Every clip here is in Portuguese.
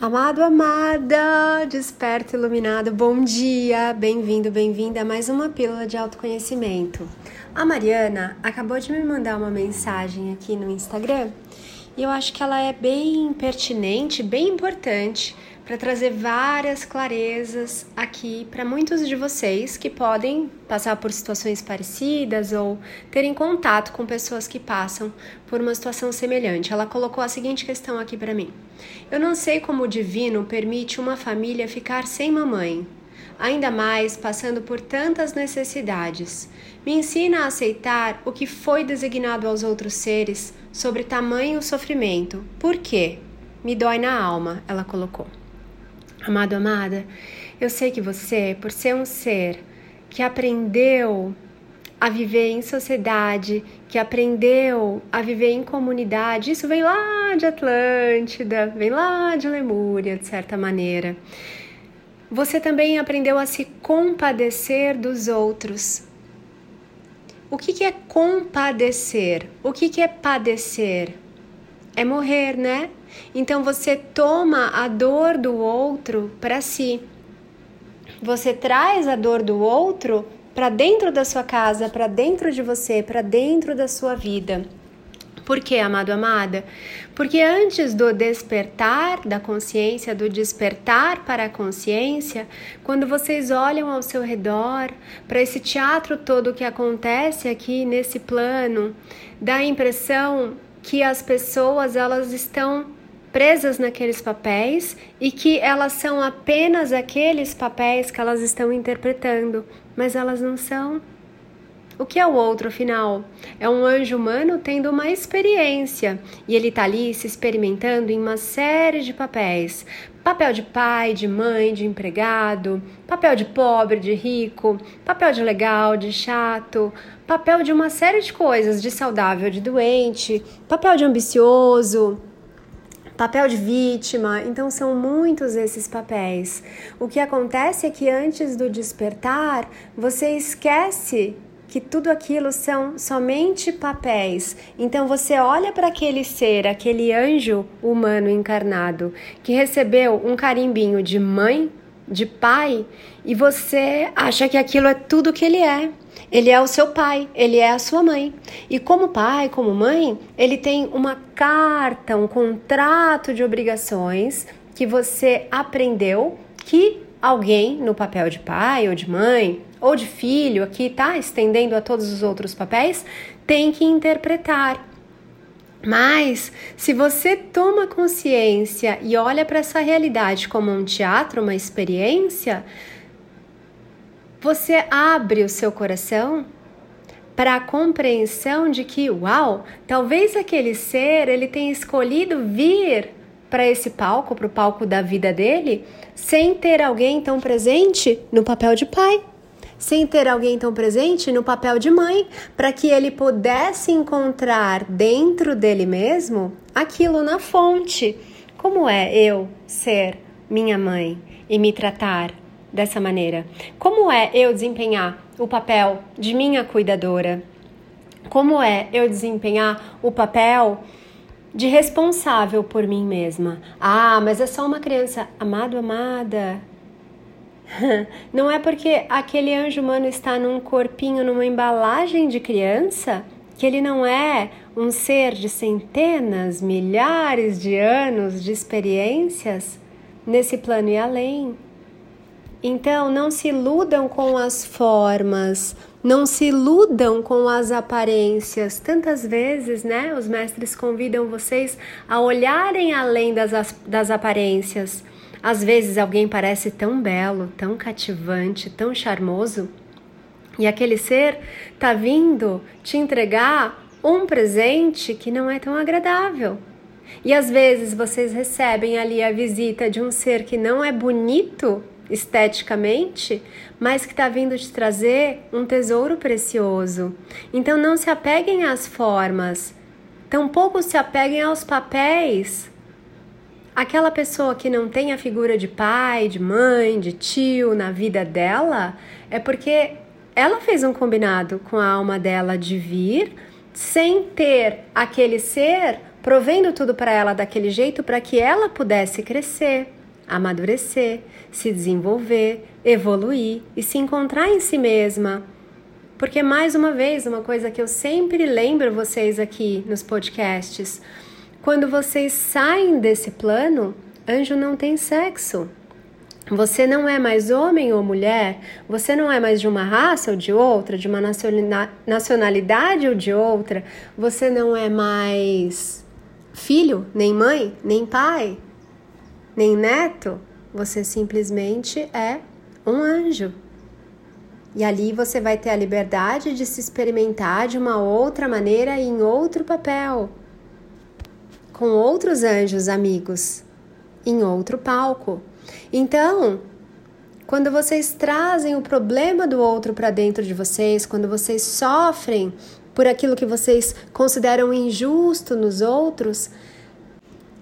Amado, amada, desperto iluminado, bom dia, bem-vindo, bem-vinda a mais uma pílula de autoconhecimento. A Mariana acabou de me mandar uma mensagem aqui no Instagram e eu acho que ela é bem pertinente, bem importante para trazer várias clarezas aqui para muitos de vocês que podem passar por situações parecidas ou terem contato com pessoas que passam por uma situação semelhante. Ela colocou a seguinte questão aqui para mim: Eu não sei como o divino permite uma família ficar sem mamãe, ainda mais passando por tantas necessidades. Me ensina a aceitar o que foi designado aos outros seres sobre tamanho sofrimento. Por quê? Me dói na alma, ela colocou. Amado, amada, eu sei que você, por ser um ser que aprendeu a viver em sociedade, que aprendeu a viver em comunidade, isso vem lá de Atlântida, vem lá de Lemúria, de certa maneira. Você também aprendeu a se compadecer dos outros. O que, que é compadecer? O que, que é padecer? É morrer, né? Então você toma a dor do outro para si. Você traz a dor do outro para dentro da sua casa, para dentro de você, para dentro da sua vida. Por que, amado, amada? Porque antes do despertar da consciência, do despertar para a consciência, quando vocês olham ao seu redor, para esse teatro todo que acontece aqui nesse plano, dá a impressão que as pessoas elas estão presas naqueles papéis e que elas são apenas aqueles papéis que elas estão interpretando, mas elas não são. O que é o outro, afinal? É um anjo humano tendo uma experiência. E ele está ali se experimentando em uma série de papéis: papel de pai, de mãe, de empregado, papel de pobre, de rico, papel de legal, de chato, papel de uma série de coisas, de saudável, de doente, papel de ambicioso, papel de vítima, então são muitos esses papéis. O que acontece é que antes do despertar, você esquece que tudo aquilo são somente papéis. Então você olha para aquele ser, aquele anjo humano encarnado, que recebeu um carimbinho de mãe, de pai, e você acha que aquilo é tudo que ele é. Ele é o seu pai, ele é a sua mãe. E como pai, como mãe, ele tem uma carta, um contrato de obrigações que você aprendeu que alguém no papel de pai ou de mãe ou de filho, aqui tá estendendo a todos os outros papéis, tem que interpretar. Mas se você toma consciência e olha para essa realidade como um teatro, uma experiência, você abre o seu coração para a compreensão de que, uau, talvez aquele ser ele tenha escolhido vir para esse palco, para o palco da vida dele, sem ter alguém tão presente no papel de pai, sem ter alguém tão presente no papel de mãe, para que ele pudesse encontrar dentro dele mesmo aquilo na fonte. Como é eu ser minha mãe e me tratar dessa maneira? Como é eu desempenhar o papel de minha cuidadora? Como é eu desempenhar o papel de responsável por mim mesma? Ah, mas é só uma criança. Amado, amada. Não é porque aquele anjo humano está num corpinho, numa embalagem de criança, que ele não é um ser de centenas, milhares de anos de experiências nesse plano e além. Então, não se iludam com as formas, não se iludam com as aparências. Tantas vezes, né, os mestres convidam vocês a olharem além das, das aparências. Às vezes alguém parece tão belo, tão cativante, tão charmoso, e aquele ser tá vindo te entregar um presente que não é tão agradável. E às vezes vocês recebem ali a visita de um ser que não é bonito, esteticamente, mas que está vindo te trazer um tesouro precioso. Então não se apeguem às formas, tampouco se apeguem aos papéis. Aquela pessoa que não tem a figura de pai, de mãe, de tio na vida dela, é porque ela fez um combinado com a alma dela de vir sem ter aquele ser provendo tudo para ela daquele jeito para que ela pudesse crescer, amadurecer, se desenvolver, evoluir e se encontrar em si mesma. Porque, mais uma vez, uma coisa que eu sempre lembro vocês aqui nos podcasts: quando vocês saem desse plano, anjo não tem sexo. Você não é mais homem ou mulher, você não é mais de uma raça ou de outra, de uma nacionalidade ou de outra, você não é mais filho, nem mãe, nem pai, nem neto, você simplesmente é um anjo. E ali você vai ter a liberdade de se experimentar de uma outra maneira e em outro papel, com outros anjos amigos, em outro palco. Então, quando vocês trazem o problema do outro para dentro de vocês, quando vocês sofrem por aquilo que vocês consideram injusto nos outros,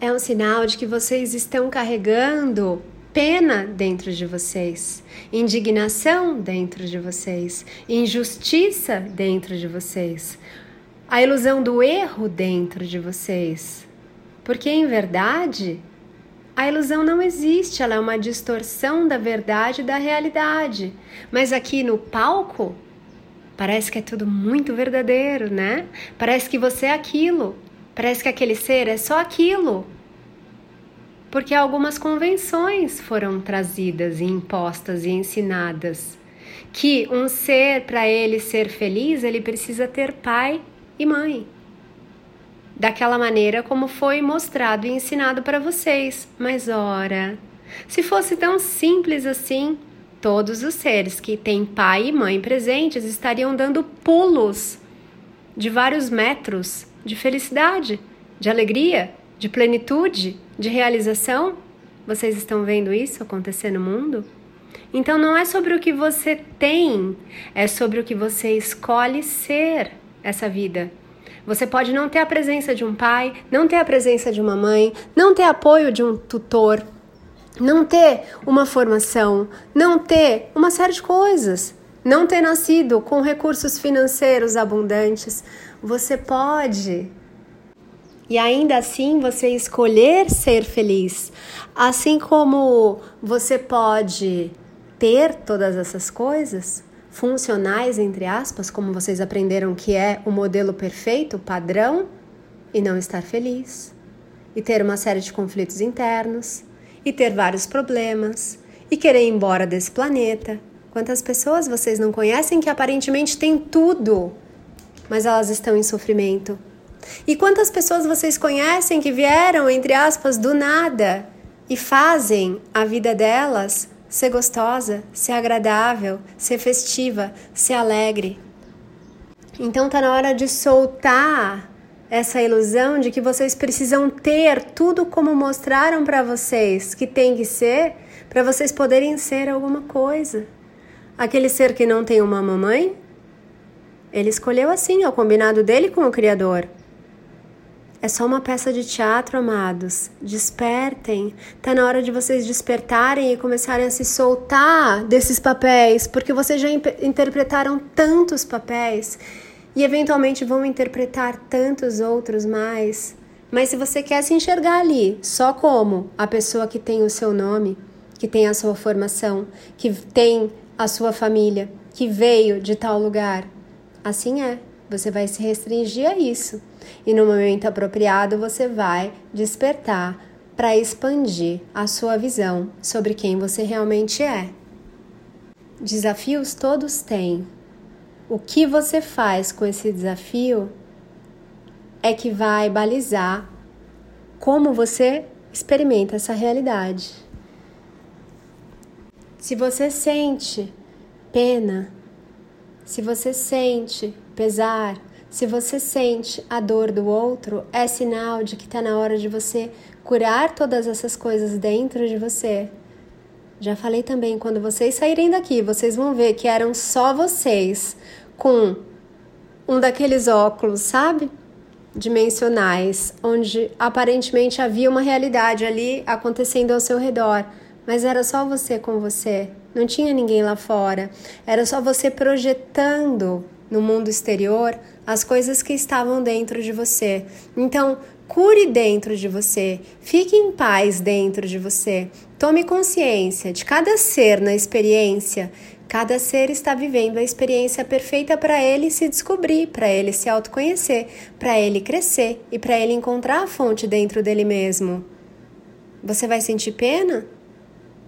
é um sinal de que vocês estão carregando pena dentro de vocês, indignação dentro de vocês, injustiça dentro de vocês, a ilusão do erro dentro de vocês. Porque em verdade, a ilusão não existe, ela é uma distorção da verdade e da realidade. Mas aqui no palco, parece que é tudo muito verdadeiro, né? Parece que você é aquilo, parece que aquele ser é só aquilo. Porque algumas convenções foram trazidas e impostas e ensinadas. Que um ser, para ele ser feliz, ele precisa ter pai e mãe daquela maneira como foi mostrado e ensinado para vocês. Mas ora, se fosse tão simples assim, todos os seres que têm pai e mãe presentes estariam dando pulos de vários metros de felicidade, de alegria, de plenitude, de realização. Vocês estão vendo isso acontecer no mundo? Então não é sobre o que você tem, é sobre o que você escolhe ser essa vida. Você pode não ter a presença de um pai, não ter a presença de uma mãe, não ter apoio de um tutor, não ter uma formação, não ter uma série de coisas, não ter nascido com recursos financeiros abundantes. Você pode e ainda assim você escolher ser feliz. Assim como você pode ter todas essas coisas, funcionais, entre aspas, como vocês aprenderam que é o modelo perfeito, padrão, e não estar feliz, e ter uma série de conflitos internos, e ter vários problemas, e querer ir embora desse planeta. Quantas pessoas vocês não conhecem que aparentemente têm tudo, mas elas estão em sofrimento? E quantas pessoas vocês conhecem que vieram, entre aspas, do nada e fazem a vida delas ser gostosa, ser agradável, ser festiva, ser alegre. Então tá na hora de soltar essa ilusão de que vocês precisam ter tudo como mostraram para vocês que tem que ser para vocês poderem ser alguma coisa. Aquele ser que não tem uma mamãe, ele escolheu assim, o combinado dele com o Criador. É só uma peça de teatro, amados. Despertem. Tá na hora de vocês despertarem e começarem a se soltar desses papéis, porque vocês já interpretaram tantos papéis e eventualmente vão interpretar tantos outros mais. Mas se você quer se enxergar ali só como a pessoa que tem o seu nome, que tem a sua formação, que tem a sua família, que veio de tal lugar, assim é. Você vai se restringir a isso e no momento apropriado você vai despertar para expandir a sua visão sobre quem você realmente é. Desafios todos têm. O que você faz com esse desafio é que vai balizar como você experimenta essa realidade. Se você sente pena, se você sente pesar, se você sente a dor do outro, é sinal de que está na hora de você curar todas essas coisas dentro de você. Já falei também, quando vocês saírem daqui, vocês vão ver que eram só vocês com um daqueles óculos, sabe? Dimensionais, onde aparentemente havia uma realidade ali acontecendo ao seu redor, mas era só você com você, não tinha ninguém lá fora, era só você projetando no mundo exterior as coisas que estavam dentro de você. Então, Cure dentro de você, fique em paz dentro de você. Tome consciência de cada ser na experiência. Cada ser está vivendo a experiência perfeita para ele se descobrir, para ele se autoconhecer, para ele crescer e para ele encontrar a fonte dentro dele mesmo. Você vai sentir pena?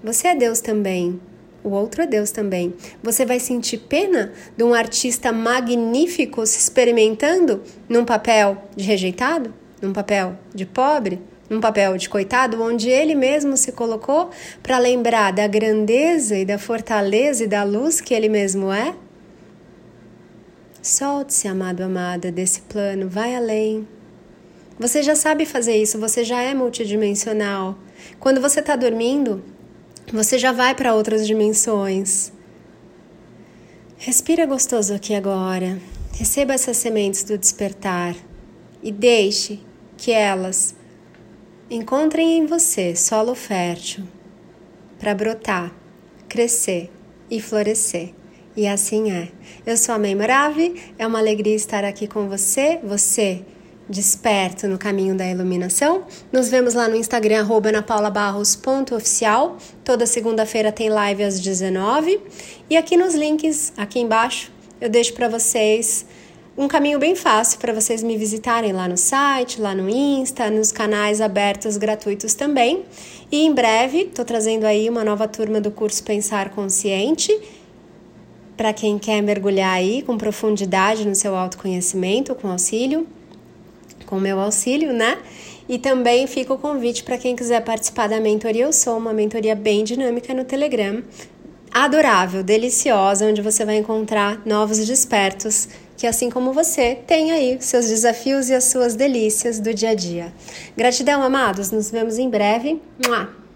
Você é Deus também. O outro é Deus também. Você vai sentir pena de um artista magnífico se experimentando num papel de rejeitado? num papel de pobre, num papel de coitado, onde ele mesmo se colocou para lembrar da grandeza e da fortaleza e da luz que ele mesmo é? Solte-se, amado, amada, desse plano, vai além. Você já sabe fazer isso, você já é multidimensional. Quando você está dormindo, você já vai para outras dimensões. Respira gostoso aqui agora. Receba essas sementes do despertar e deixe que elas encontrem em você solo fértil para brotar, crescer e florescer. E assim é. Eu sou a Mãe Morave, é uma alegria estar aqui com você, você desperto no caminho da iluminação. Nos vemos lá no Instagram, anapaulabarros.oficial. Toda segunda-feira tem live às 19 E aqui nos links, aqui embaixo, eu deixo para vocês um caminho bem fácil para vocês me visitarem lá no site, lá no Insta, nos canais abertos gratuitos também. E em breve estou trazendo aí uma nova turma do curso Pensar Consciente para quem quer mergulhar aí com profundidade no seu autoconhecimento, com auxílio, com meu auxílio, né? E também fica o convite para quem quiser participar da mentoria Eu Sou, uma mentoria bem dinâmica no Telegram, adorável, deliciosa, onde você vai encontrar novos despertos que assim como você tem aí seus desafios e as suas delícias do dia a dia. Gratidão, amados. Nos vemos em breve. Mua!